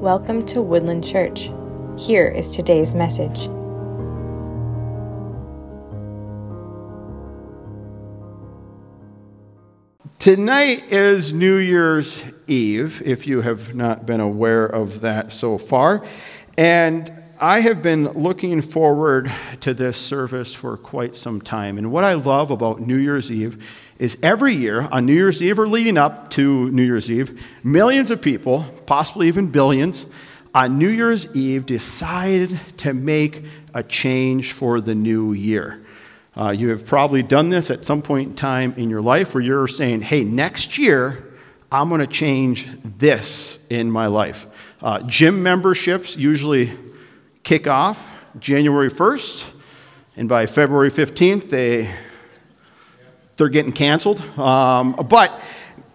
Welcome to Woodland Church. Here is today's message. Tonight is New Year's Eve, if you have not been aware of that so far. And I have been looking forward to this service for quite some time. And what I love about New Year's Eve is every year on New Year's Eve or leading up to New Year's Eve, millions of people, possibly even billions, on New Year's Eve decided to make a change for the new year. Uh, you have probably done this at some point in time in your life where you're saying, hey, next year, I'm going to change this in my life. Uh, gym memberships usually kick off January 1st, and by February 15th, they they're getting canceled. Um, but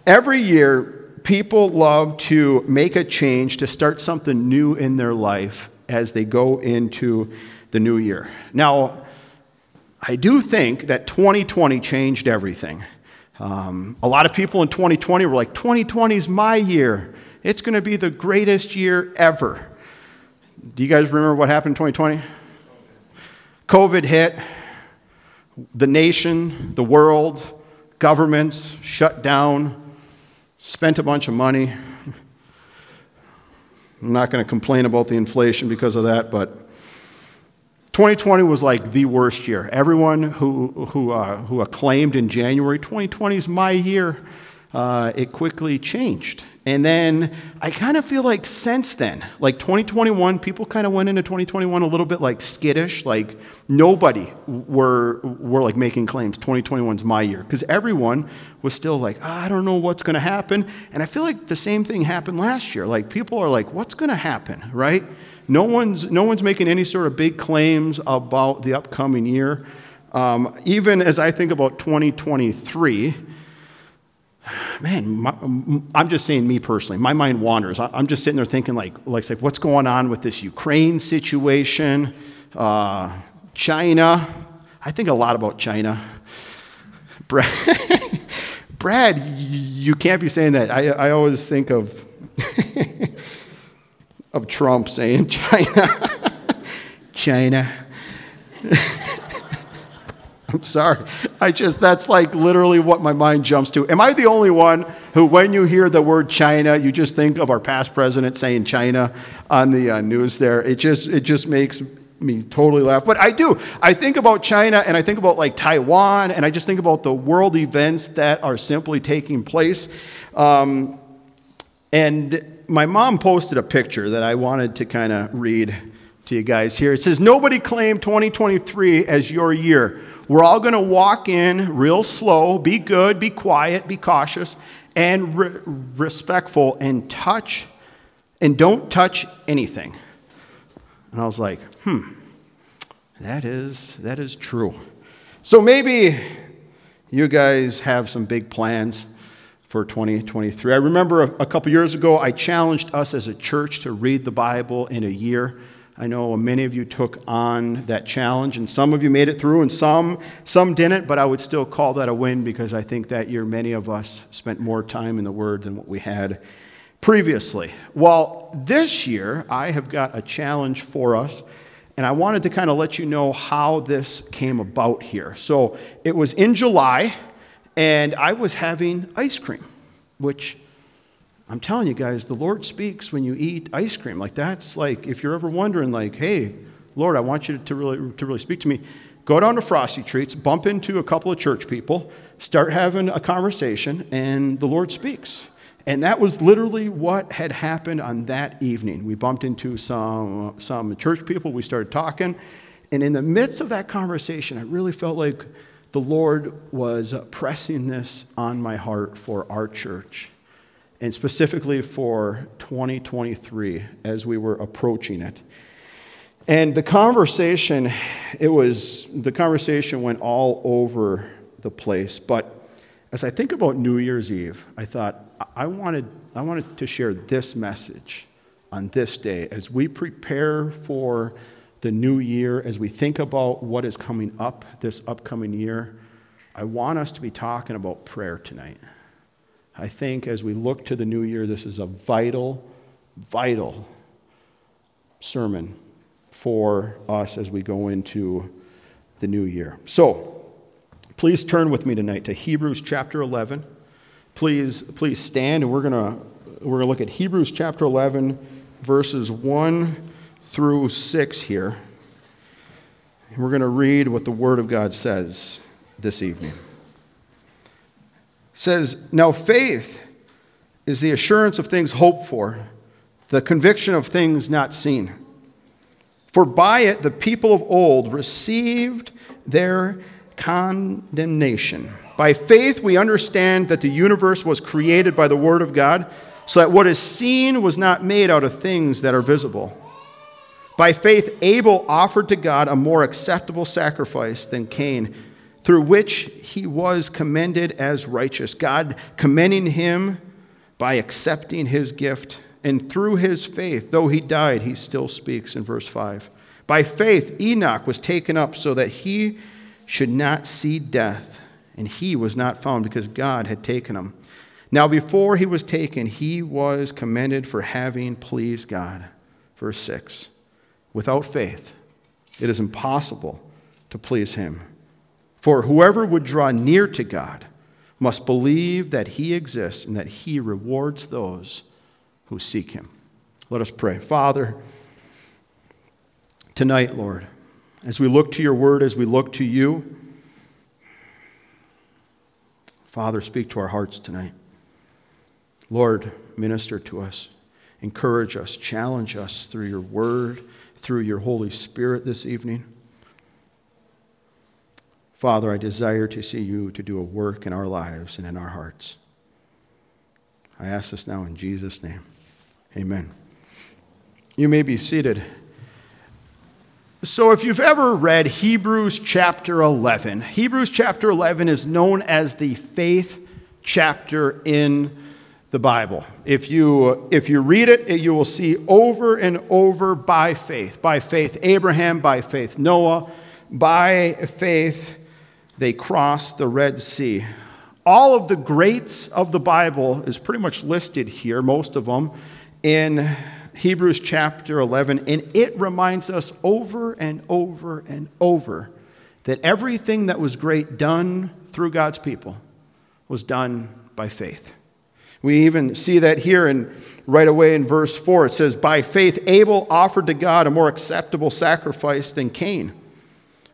every year, people love to make a change to start something new in their life as they go into the new year. Now, I do think that 2020 changed everything. Um, a lot of people in 2020 were like, 2020 is my year. It's going to be the greatest year ever. Do you guys remember what happened in 2020? COVID hit the nation, the world, governments shut down, spent a bunch of money. I'm not going to complain about the inflation because of that, but 2020 was like the worst year. Everyone who, who, uh, who acclaimed in January, 2020 is my year, uh, it quickly changed. And then I kind of feel like since then, like 2021, people kind of went into 2021 a little bit like skittish, like nobody were, were like making claims 2021's my year because everyone was still like, oh, I don't know what's going to happen. And I feel like the same thing happened last year. Like people are like, what's going to happen, right? No one's, no one's making any sort of big claims about the upcoming year. Um, even as I think about 2023, man, my, I'm just saying me personally, my mind wanders. I'm just sitting there thinking, like, like, like what's going on with this Ukraine situation, uh, China. I think a lot about China. Brad, Brad you can't be saying that. I, I always think of, of Trump saying China. China. I'm sorry. I just, that's like literally what my mind jumps to. Am I the only one who, when you hear the word China, you just think of our past president saying China on the uh, news there? It just, it just makes me totally laugh. But I do. I think about China and I think about like Taiwan and I just think about the world events that are simply taking place. Um, and my mom posted a picture that I wanted to kind of read to you guys here. It says, Nobody claim 2023 as your year. We're all going to walk in real slow, be good, be quiet, be cautious, and re- respectful, and touch, and don't touch anything. And I was like, hmm, that is, that is true. So maybe you guys have some big plans for 2023. I remember a, a couple years ago, I challenged us as a church to read the Bible in a year. I know many of you took on that challenge, and some of you made it through, and some, some didn't, but I would still call that a win because I think that year many of us spent more time in the Word than what we had previously. Well, this year, I have got a challenge for us, and I wanted to kind of let you know how this came about here. So it was in July, and I was having ice cream, which I'm telling you guys, the Lord speaks when you eat ice cream. Like that's like, if you're ever wondering, like, hey, Lord, I want you to really, to really speak to me, go down to Frosty Treats, bump into a couple of church people, start having a conversation, and the Lord speaks. And that was literally what had happened on that evening. We bumped into some, some church people, we started talking, and in the midst of that conversation, I really felt like the Lord was pressing this on my heart for our church and specifically for 2023 as we were approaching it. And the conversation, it was, the conversation went all over the place. But as I think about New Year's Eve, I thought I wanted, I wanted to share this message on this day as we prepare for the new year, as we think about what is coming up this upcoming year. I want us to be talking about prayer tonight. I think as we look to the new year, this is a vital, vital sermon for us as we go into the new year. So, please turn with me tonight to Hebrews chapter 11. Please, please stand, and we're going we're going to look at Hebrews chapter 11, verses 1 through 6 here. And we're going to read what the Word of God says this evening. Says, Now faith is the assurance of things hoped for, the conviction of things not seen. For by it the people of old received their condemnation. By faith we understand that the universe was created by the Word of God, so that what is seen was not made out of things that are visible. By faith, Abel offered to God a more acceptable sacrifice than Cain, through which he was commended as righteous, God commending him by accepting his gift. And through his faith, though he died, he still speaks in verse 5. By faith, Enoch was taken up so that he should not see death, and he was not found because God had taken him. Now, before he was taken, he was commended for having pleased God. Verse 6 Without faith, it is impossible to please him. For whoever would draw near to God must believe that he exists and that he rewards those who seek him. Let us pray. Father, tonight, Lord, as we look to your word, as we look to you, Father, speak to our hearts tonight. Lord, minister to us, encourage us, challenge us through your word through your Holy Spirit this evening. Father, I desire to see you to do a work in our lives and in our hearts. I ask this now in Jesus' name. Amen. You may be seated. So, if you've ever read Hebrews chapter 11, Hebrews chapter 11 is known as the faith chapter in the Bible. If you, if you read it, you will see over and over by faith. By faith, Abraham, by faith, Noah, by faith, they crossed the Red Sea. All of the greats of the Bible is pretty much listed here, most of them, in Hebrews chapter 11. And it reminds us over and over and over that everything that was great done through God's people was done by faith. We even see that here and right away in verse 4. It says, By faith, Abel offered to God a more acceptable sacrifice than Cain,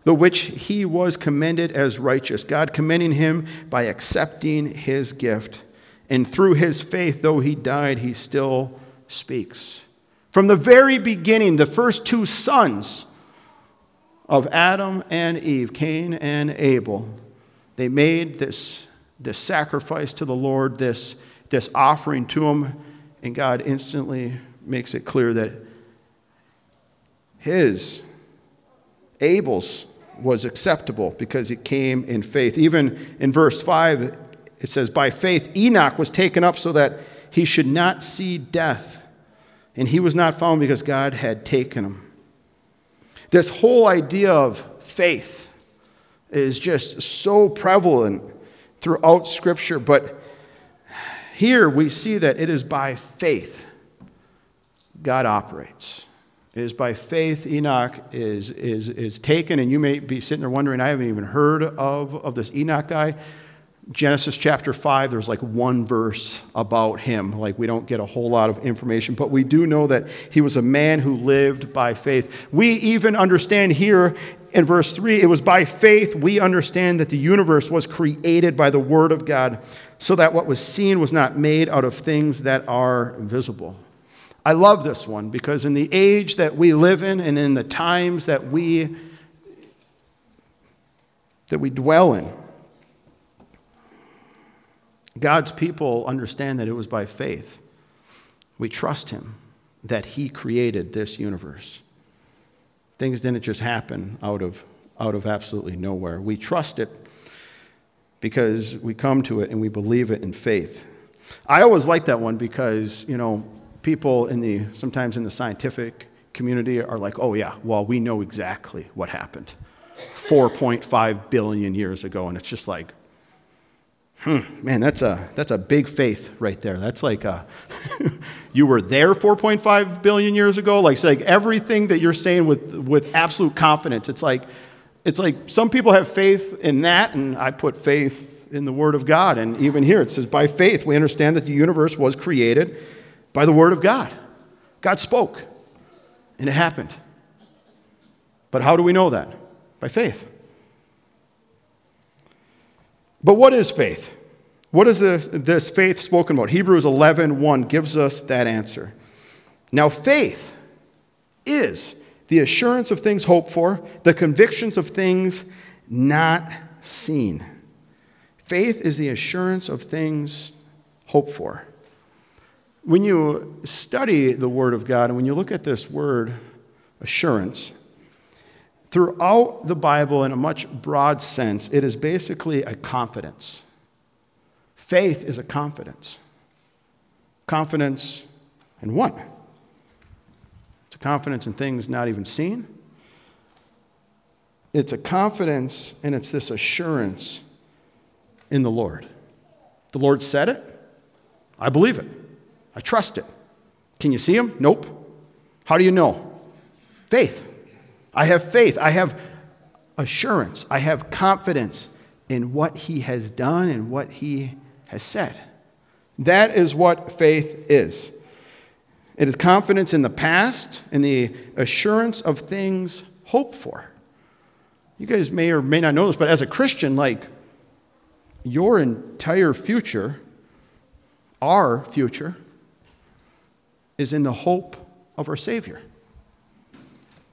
the which he was commended as righteous, God commending him by accepting his gift. And through his faith, though he died, he still speaks. From the very beginning, the first two sons of Adam and Eve, Cain and Abel, they made this, this sacrifice to the Lord, this this offering to him, and God instantly makes it clear that his, Abel's, was acceptable because it came in faith. Even in verse 5, it says, By faith, Enoch was taken up so that he should not see death, and he was not found because God had taken him. This whole idea of faith is just so prevalent throughout Scripture, but here we see that it is by faith God operates. Is by faith Enoch is, is, is taken, and you may be sitting there wondering, I haven't even heard of, of this Enoch guy. Genesis chapter 5, there's like one verse about him. Like, we don't get a whole lot of information, but we do know that he was a man who lived by faith. We even understand here in verse 3 it was by faith we understand that the universe was created by the Word of God, so that what was seen was not made out of things that are visible. I love this one because in the age that we live in and in the times that we that we dwell in God's people understand that it was by faith. We trust Him that He created this universe. Things didn't just happen out of, out of absolutely nowhere. We trust it because we come to it and we believe it in faith. I always like that one because, you know, people in the, sometimes in the scientific community are like, oh, yeah, well, we know exactly what happened 4.5 billion years ago. And it's just like, Hmm, man, that's a, that's a big faith right there. That's like a, you were there 4.5 billion years ago. Like, like everything that you're saying with, with absolute confidence. It's like, it's like some people have faith in that, and I put faith in the Word of God. And even here it says, by faith, we understand that the universe was created by the Word of God. God spoke, and it happened. But how do we know that? By faith. But what is faith? What is this, this faith spoken about? Hebrews 11 1 gives us that answer. Now, faith is the assurance of things hoped for, the convictions of things not seen. Faith is the assurance of things hoped for. When you study the Word of God and when you look at this word assurance, throughout the Bible, in a much broad sense, it is basically a confidence. Faith is a confidence. Confidence in what? It's a confidence in things not even seen. It's a confidence and it's this assurance in the Lord. The Lord said it. I believe it. I trust it. Can you see him? Nope. How do you know? Faith. I have faith. I have assurance. I have confidence in what he has done and what he has said. That is what faith is. It is confidence in the past and the assurance of things hoped for. You guys may or may not know this, but as a Christian, like your entire future, our future, is in the hope of our Savior.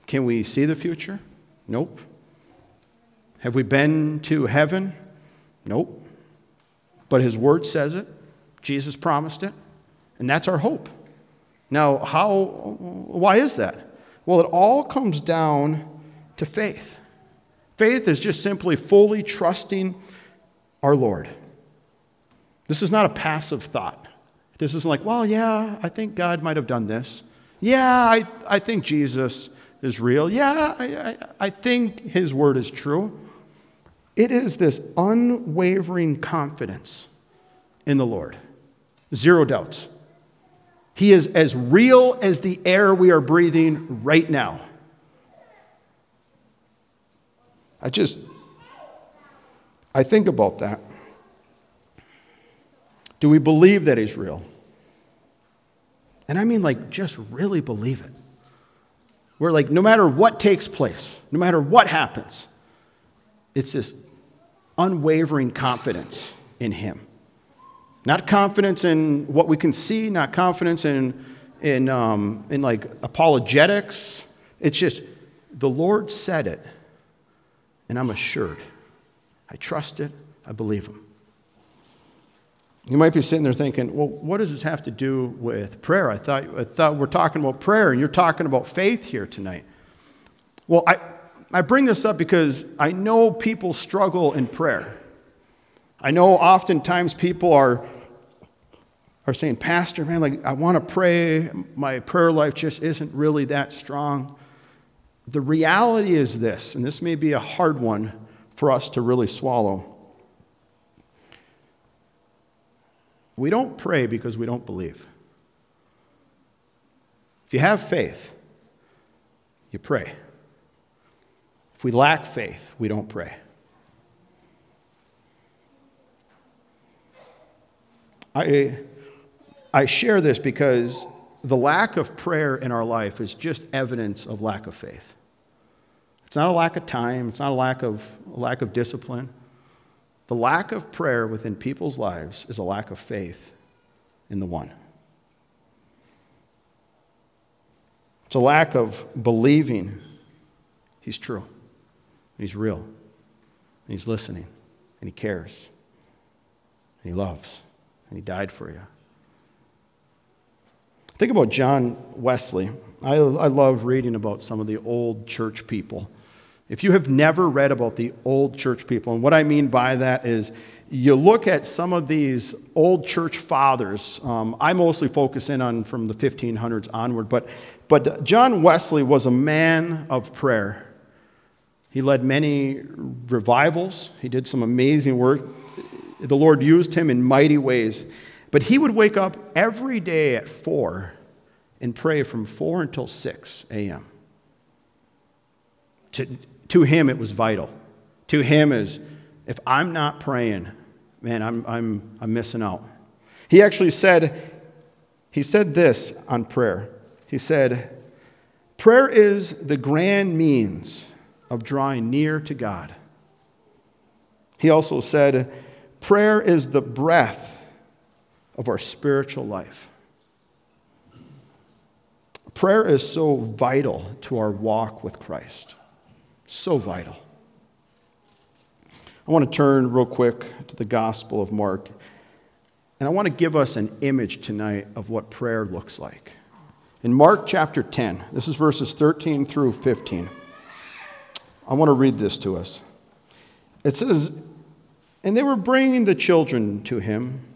Can we see the future? Nope. Have we been to heaven? Nope. But His Word says it, Jesus promised it, and that's our hope. Now, how, why is that? Well, it all comes down to faith. Faith is just simply fully trusting our Lord. This is not a passive thought. This isn't like, well, yeah, I think God might have done this. Yeah, I, I think Jesus is real. Yeah, I, I, I think his word is true. It is this unwavering confidence in the Lord. Zero doubts. He is as real as the air we are breathing right now. I just, I think about that. Do we believe that He's real? And I mean, like, just really believe it. We're like, no matter what takes place, no matter what happens, it's this unwavering confidence in Him. Not confidence in what we can see, not confidence in, in, um, in like apologetics. It's just the Lord said it, and I'm assured. I trust it, I believe Him. You might be sitting there thinking, well, what does this have to do with prayer? I thought, I thought we're talking about prayer and you're talking about faith here tonight. Well, I, I bring this up because I know people struggle in prayer. I know oftentimes people are, are saying, Pastor, man, like, I want to pray. My prayer life just isn't really that strong. The reality is this, and this may be a hard one for us to really swallow. We don't pray because we don't believe. If you have faith, you pray. If we lack faith, we don't pray. I, I share this because the lack of prayer in our life is just evidence of lack of faith. It's not a lack of time, it's not a lack of, a lack of discipline. The lack of prayer within people's lives is a lack of faith in the one. It's a lack of believing he's true, he's real, he's listening, and he cares, and he loves, and he died for you. Think about John Wesley. I, I love reading about some of the old church people. If you have never read about the old church people, and what I mean by that is you look at some of these old church fathers. Um, I mostly focus in on from the 1500s onward, but, but John Wesley was a man of prayer. He led many revivals, he did some amazing work. The Lord used him in mighty ways. But he would wake up every day at 4 and pray from 4 until 6 a.m. To, to him, it was vital. To him, is if I'm not praying, man, I'm, I'm, I'm missing out. He actually said, he said this on prayer. He said, Prayer is the grand means of drawing near to God. He also said, Prayer is the breath of our spiritual life. Prayer is so vital to our walk with Christ. So vital. I want to turn real quick to the Gospel of Mark, and I want to give us an image tonight of what prayer looks like. In Mark chapter 10, this is verses 13 through 15. I want to read this to us. It says, And they were bringing the children to him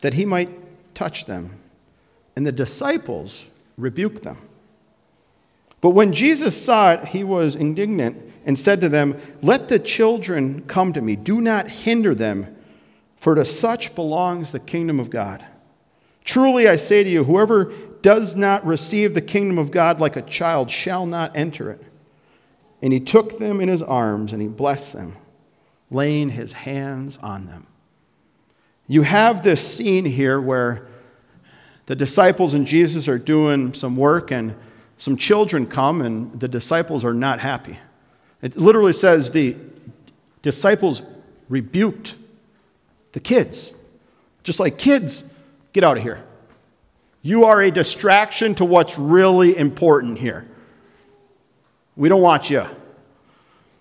that he might touch them, and the disciples rebuked them. But when Jesus saw it, he was indignant and said to them, Let the children come to me, do not hinder them, for to such belongs the kingdom of God. Truly I say to you, whoever does not receive the kingdom of God like a child shall not enter it. And he took them in his arms and he blessed them, laying his hands on them. You have this scene here where the disciples and Jesus are doing some work, and some children come, and the disciples are not happy. It literally says the disciples rebuked the kids. Just like kids, get out of here. You are a distraction to what's really important here. We don't want you.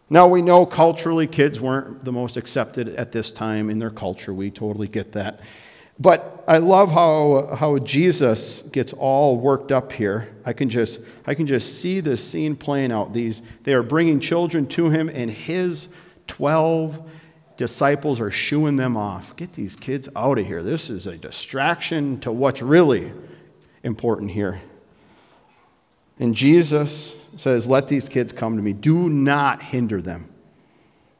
Now, we know culturally kids weren't the most accepted at this time in their culture. We totally get that. But I love how, how Jesus gets all worked up here. I can, just, I can just see this scene playing out. These, they are bringing children to him, and his 12 disciples are shooing them off. Get these kids out of here. This is a distraction to what's really important here. And Jesus says, Let these kids come to me. Do not hinder them,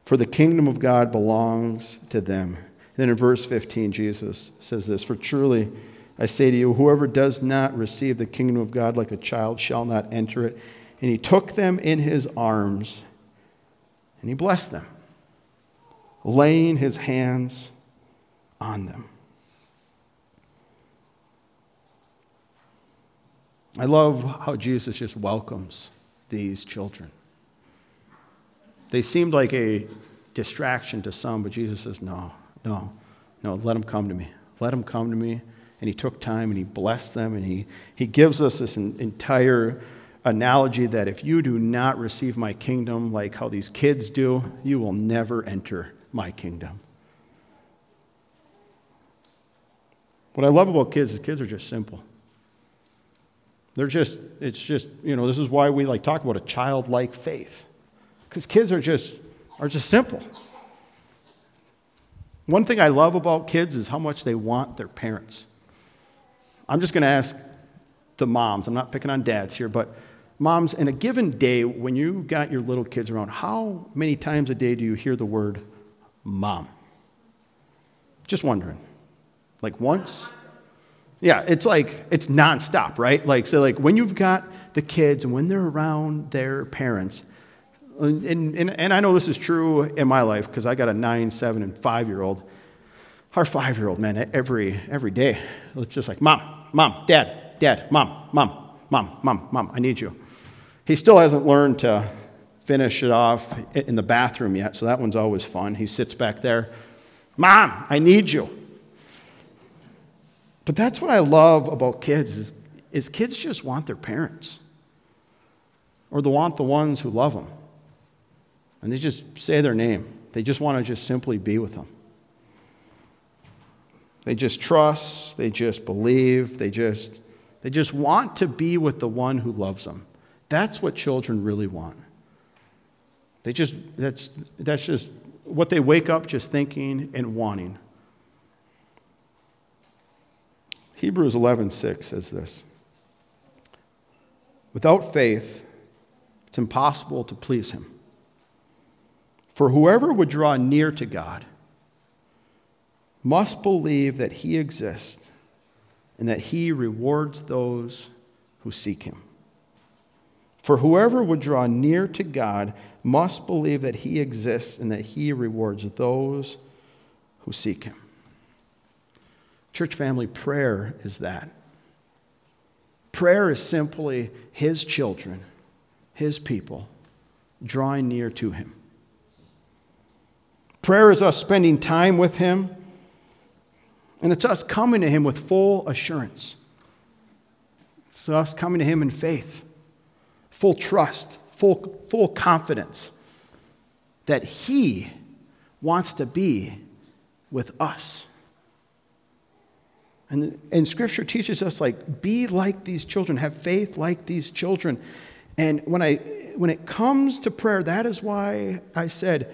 for the kingdom of God belongs to them. Then in verse 15, Jesus says this For truly I say to you, whoever does not receive the kingdom of God like a child shall not enter it. And he took them in his arms and he blessed them, laying his hands on them. I love how Jesus just welcomes these children. They seemed like a distraction to some, but Jesus says, No, no, no, let them come to me. Let them come to me. And he took time and he blessed them. And he, he gives us this entire analogy that if you do not receive my kingdom like how these kids do, you will never enter my kingdom. What I love about kids is kids are just simple. They're just, it's just, you know, this is why we like talk about a childlike faith. Because kids are just, are just simple. One thing I love about kids is how much they want their parents. I'm just going to ask the moms, I'm not picking on dads here, but moms, in a given day, when you got your little kids around, how many times a day do you hear the word mom? Just wondering. Like once? Yeah, it's like, it's nonstop, right? Like, so, like, when you've got the kids and when they're around their parents, and, and, and I know this is true in my life because I got a nine, seven, and five year old. Our five year old, man, every, every day, it's just like, Mom, Mom, Dad, Dad, Mom, Mom, Mom, Mom, Mom, I need you. He still hasn't learned to finish it off in the bathroom yet, so that one's always fun. He sits back there, Mom, I need you. But that's what I love about kids is, is kids just want their parents. Or they want the ones who love them and they just say their name. They just want to just simply be with them. They just trust, they just believe, they just they just want to be with the one who loves them. That's what children really want. They just that's that's just what they wake up just thinking and wanting. Hebrews 11:6 says this. Without faith, it's impossible to please him. For whoever would draw near to God must believe that he exists and that he rewards those who seek him. For whoever would draw near to God must believe that he exists and that he rewards those who seek him. Church family, prayer is that. Prayer is simply his children, his people, drawing near to him. Prayer is us spending time with him, and it's us coming to him with full assurance. It's us coming to him in faith, full trust, full, full confidence that he wants to be with us. And, and scripture teaches us like be like these children, have faith like these children. And when I when it comes to prayer, that is why I said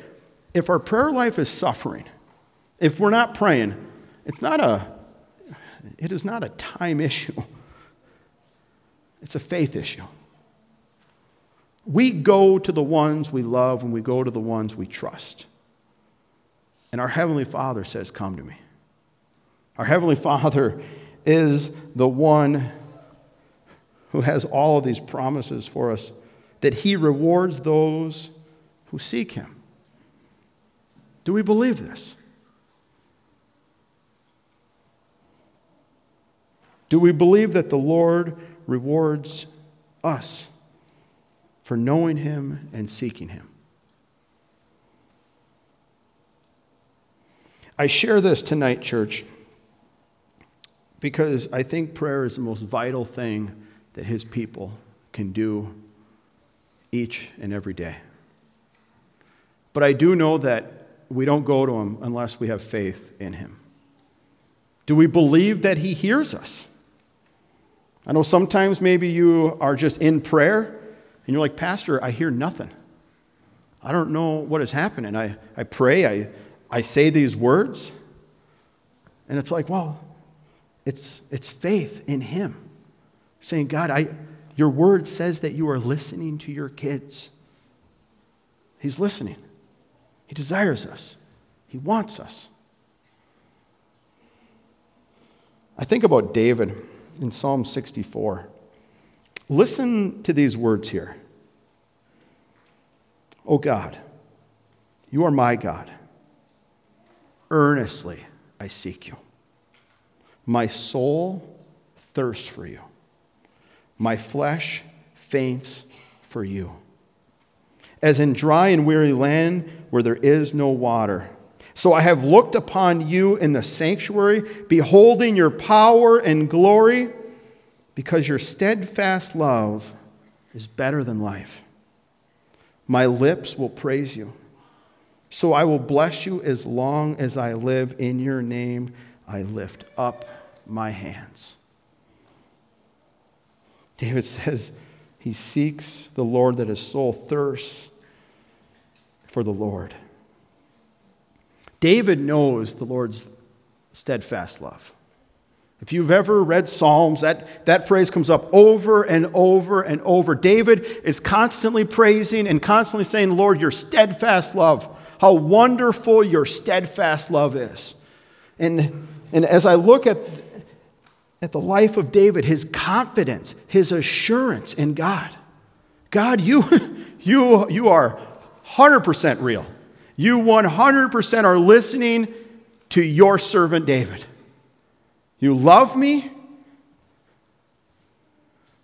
if our prayer life is suffering, if we're not praying, it's not a it is not a time issue. It's a faith issue. We go to the ones we love and we go to the ones we trust. And our Heavenly Father says, Come to me. Our Heavenly Father is the one who has all of these promises for us, that He rewards those who seek Him. Do we believe this? Do we believe that the Lord rewards us for knowing Him and seeking Him? I share this tonight, church, because I think prayer is the most vital thing that His people can do each and every day. But I do know that we don't go to Him unless we have faith in Him. Do we believe that He hears us? I know sometimes maybe you are just in prayer and you're like, Pastor, I hear nothing. I don't know what is happening. I, I pray, I, I say these words, and it's like, well, it's, it's faith in Him. Saying, God, I, your word says that you are listening to your kids. He's listening. He desires us, He wants us. I think about David in Psalm 64. Listen to these words here. Oh God, you are my God. Earnestly I seek you. My soul thirsts for you. My flesh faints for you. As in dry and weary land where there is no water. So I have looked upon you in the sanctuary, beholding your power and glory, because your steadfast love is better than life. My lips will praise you. So I will bless you as long as I live. In your name I lift up my hands. David says he seeks the Lord that his soul thirsts for the Lord. David knows the Lord's steadfast love. If you've ever read Psalms, that, that phrase comes up over and over and over. David is constantly praising and constantly saying, Lord, your steadfast love, how wonderful your steadfast love is. And, and as I look at, at the life of David, his confidence, his assurance in God God, you, you, you are 100% real. You 100% are listening to your servant David. You love me.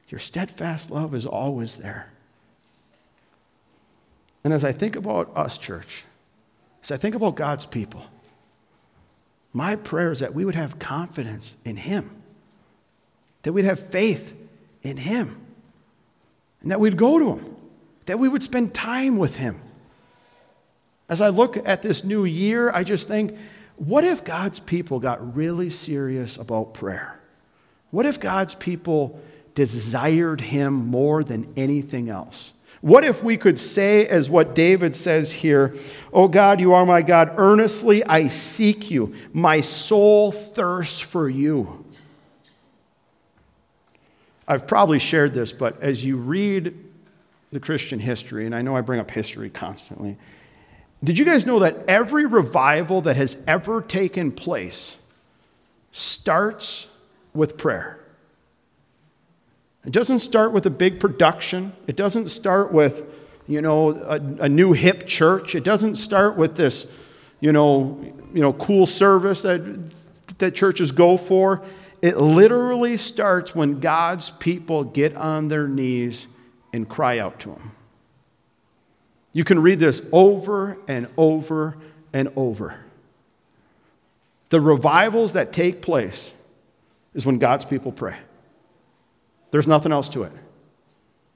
Your steadfast love is always there. And as I think about us, church, as I think about God's people, my prayer is that we would have confidence in Him, that we'd have faith in Him, and that we'd go to Him, that we would spend time with Him. As I look at this new year, I just think, what if God's people got really serious about prayer? What if God's people desired Him more than anything else? What if we could say, as what David says here, Oh God, you are my God, earnestly I seek you, my soul thirsts for you. I've probably shared this, but as you read the Christian history, and I know I bring up history constantly, Did you guys know that every revival that has ever taken place starts with prayer? It doesn't start with a big production. It doesn't start with, you know, a, a new hip church. It doesn't start with this, you know, you know, cool service that, that churches go for. It literally starts when God's people get on their knees and cry out to Him. You can read this over and over and over. The revivals that take place is when God's people pray. There's nothing else to it.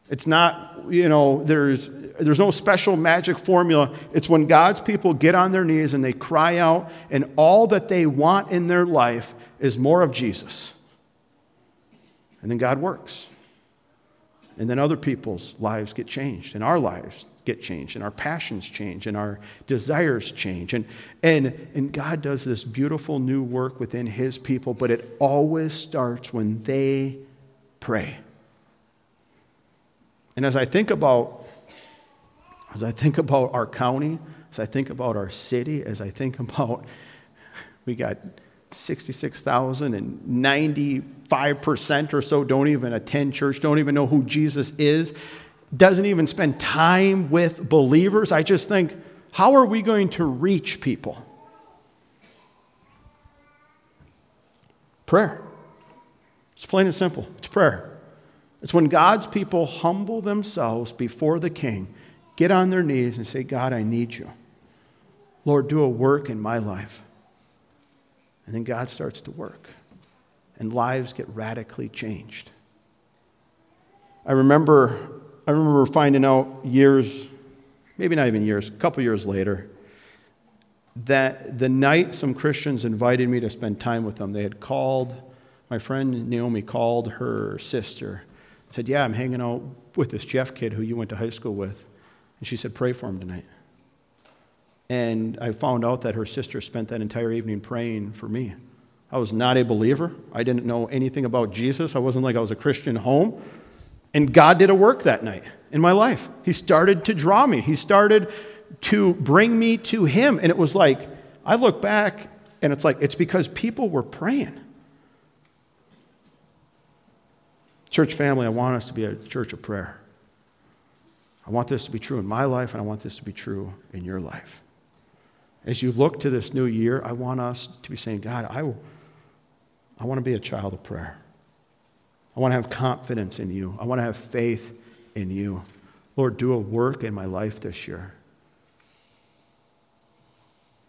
It's not, you know, there's, there's no special magic formula. It's when God's people get on their knees and they cry out, and all that they want in their life is more of Jesus. And then God works. And then other people's lives get changed, and our lives get changed, and our passions change, and our desires change. And, and, and God does this beautiful new work within His people, but it always starts when they pray. And as I think about as I think about our county, as I think about our city, as I think about we got 66,000 and 95% or so don't even attend church, don't even know who Jesus is, doesn't even spend time with believers. I just think, how are we going to reach people? Prayer. It's plain and simple. It's prayer. It's when God's people humble themselves before the king, get on their knees, and say, God, I need you. Lord, do a work in my life. And then God starts to work, and lives get radically changed. I remember, I remember finding out years, maybe not even years, a couple years later, that the night some Christians invited me to spend time with them, they had called my friend Naomi called her sister, said, Yeah, I'm hanging out with this Jeff kid who you went to high school with. And she said, Pray for him tonight. And I found out that her sister spent that entire evening praying for me. I was not a believer. I didn't know anything about Jesus. I wasn't like I was a Christian home. And God did a work that night in my life. He started to draw me, He started to bring me to Him. And it was like, I look back and it's like, it's because people were praying. Church family, I want us to be a church of prayer. I want this to be true in my life, and I want this to be true in your life. As you look to this new year, I want us to be saying, God, I, I want to be a child of prayer. I want to have confidence in you. I want to have faith in you. Lord, do a work in my life this year.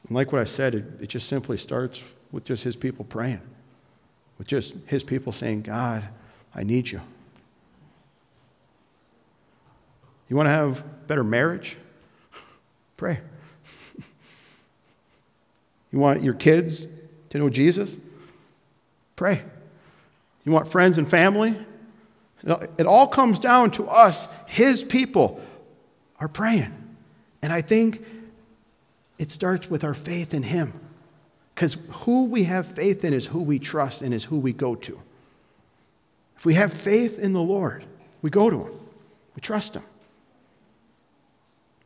And like what I said, it, it just simply starts with just his people praying, with just his people saying, God, I need you. You want to have better marriage? Pray. you want your kids to know Jesus? Pray. You want friends and family? It all comes down to us, His people, are praying. And I think it starts with our faith in Him. Because who we have faith in is who we trust and is who we go to. If we have faith in the Lord, we go to Him, we trust Him,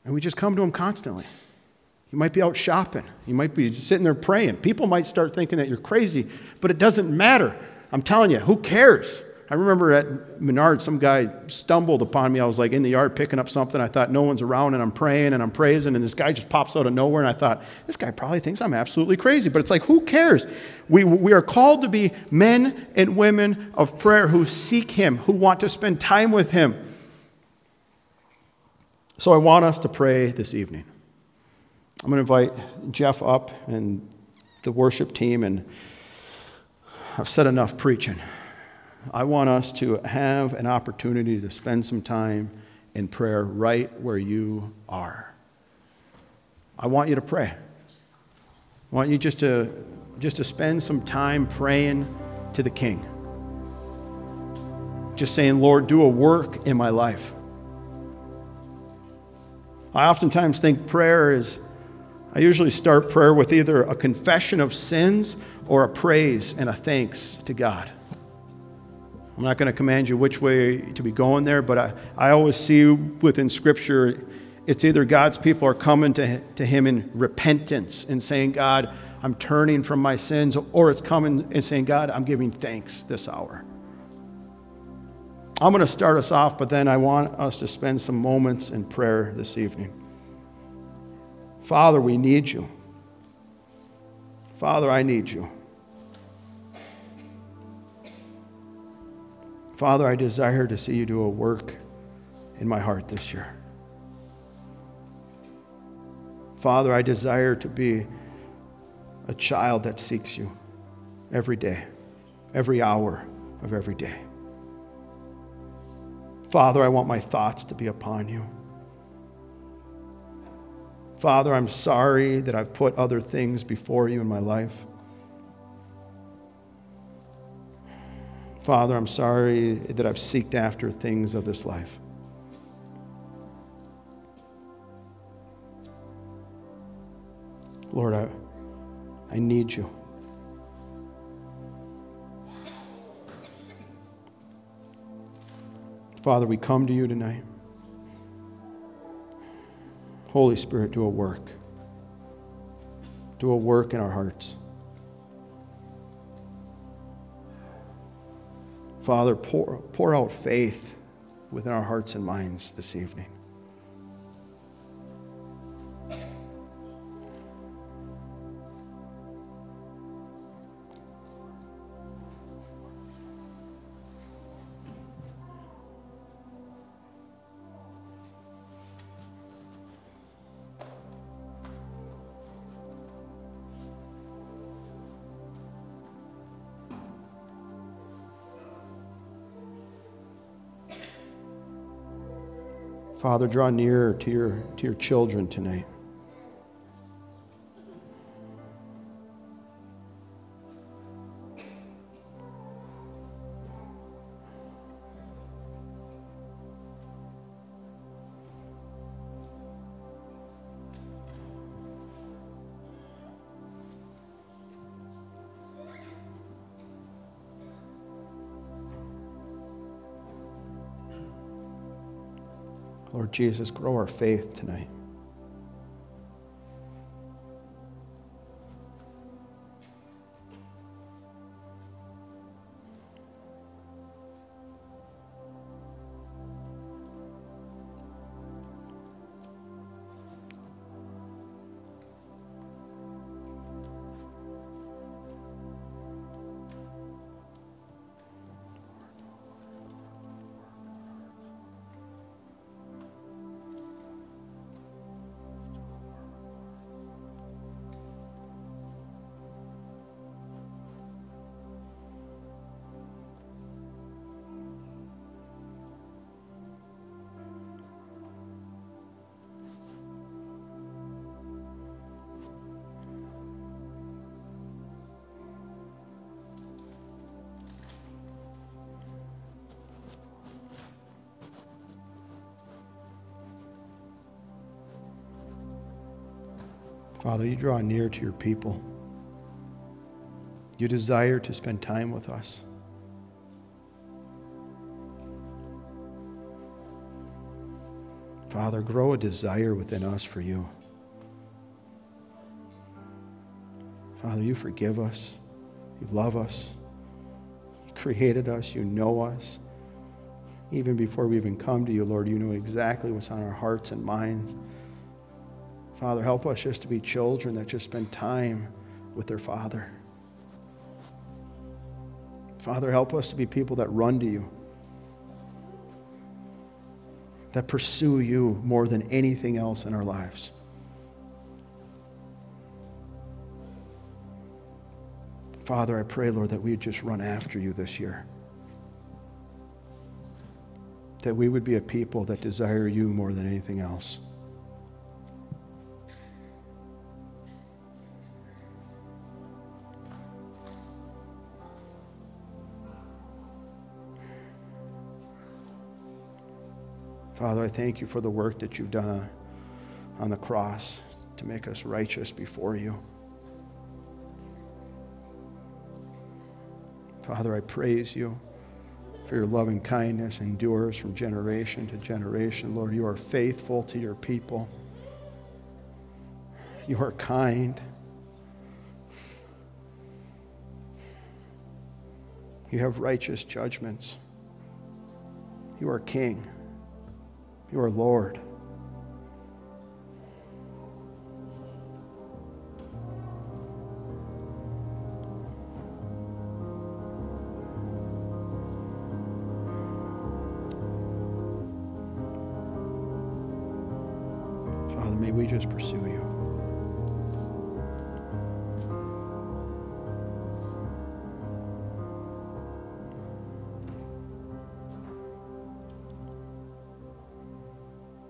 and we just come to Him constantly. You might be out shopping, you might be sitting there praying. People might start thinking that you're crazy, but it doesn't matter. I'm telling you, who cares? I remember at Menard, some guy stumbled upon me. I was like in the yard picking up something. I thought no one's around, and I'm praying and I'm praising, and this guy just pops out of nowhere. And I thought, this guy probably thinks I'm absolutely crazy. But it's like, who cares? We, we are called to be men and women of prayer who seek Him, who want to spend time with Him. So I want us to pray this evening. I'm going to invite Jeff up and the worship team, and I've said enough preaching. I want us to have an opportunity to spend some time in prayer right where you are. I want you to pray. I want you just to, just to spend some time praying to the King. Just saying, Lord, do a work in my life. I oftentimes think prayer is, I usually start prayer with either a confession of sins or a praise and a thanks to God. I'm not going to command you which way to be going there, but I, I always see within Scripture It's either God's people are coming to, to Him in repentance and saying, God, I'm turning from my sins, or it's coming and saying, God, I'm giving thanks this hour. I'm going to start us off, but then I want us to spend some moments in prayer this evening. Father, we need you. Father, I need you. Father, I desire to see you do a work in my heart this year. Father, I desire to be a child that seeks you every day, every hour of every day. Father, I want my thoughts to be upon you. Father, I'm sorry that I've put other things before you in my life. Father, I'm sorry that I've seeked after things of this life. Lord, I, I need you. Father, we come to you tonight. Holy Spirit, do a work. Do a work in our hearts. Father, pour, pour out faith within our hearts and minds this evening. Father, draw nearer to your, to your children tonight. Lord Jesus, grow our faith tonight. Father, you draw near to your people. You desire to spend time with us. Father, grow a desire within us for you. Father, you forgive us. You love us. You created us. You know us. Even before we even come to you, Lord, you know exactly what's on our hearts and minds. Father, help us just to be children that just spend time with their Father. Father, help us to be people that run to you, that pursue you more than anything else in our lives. Father, I pray, Lord, that we would just run after you this year. That we would be a people that desire you more than anything else. Father, I thank you for the work that you've done on the cross to make us righteous before you. Father, I praise you. For your loving kindness endures from generation to generation. Lord, you are faithful to your people. You are kind. You have righteous judgments. You are King. You are Lord.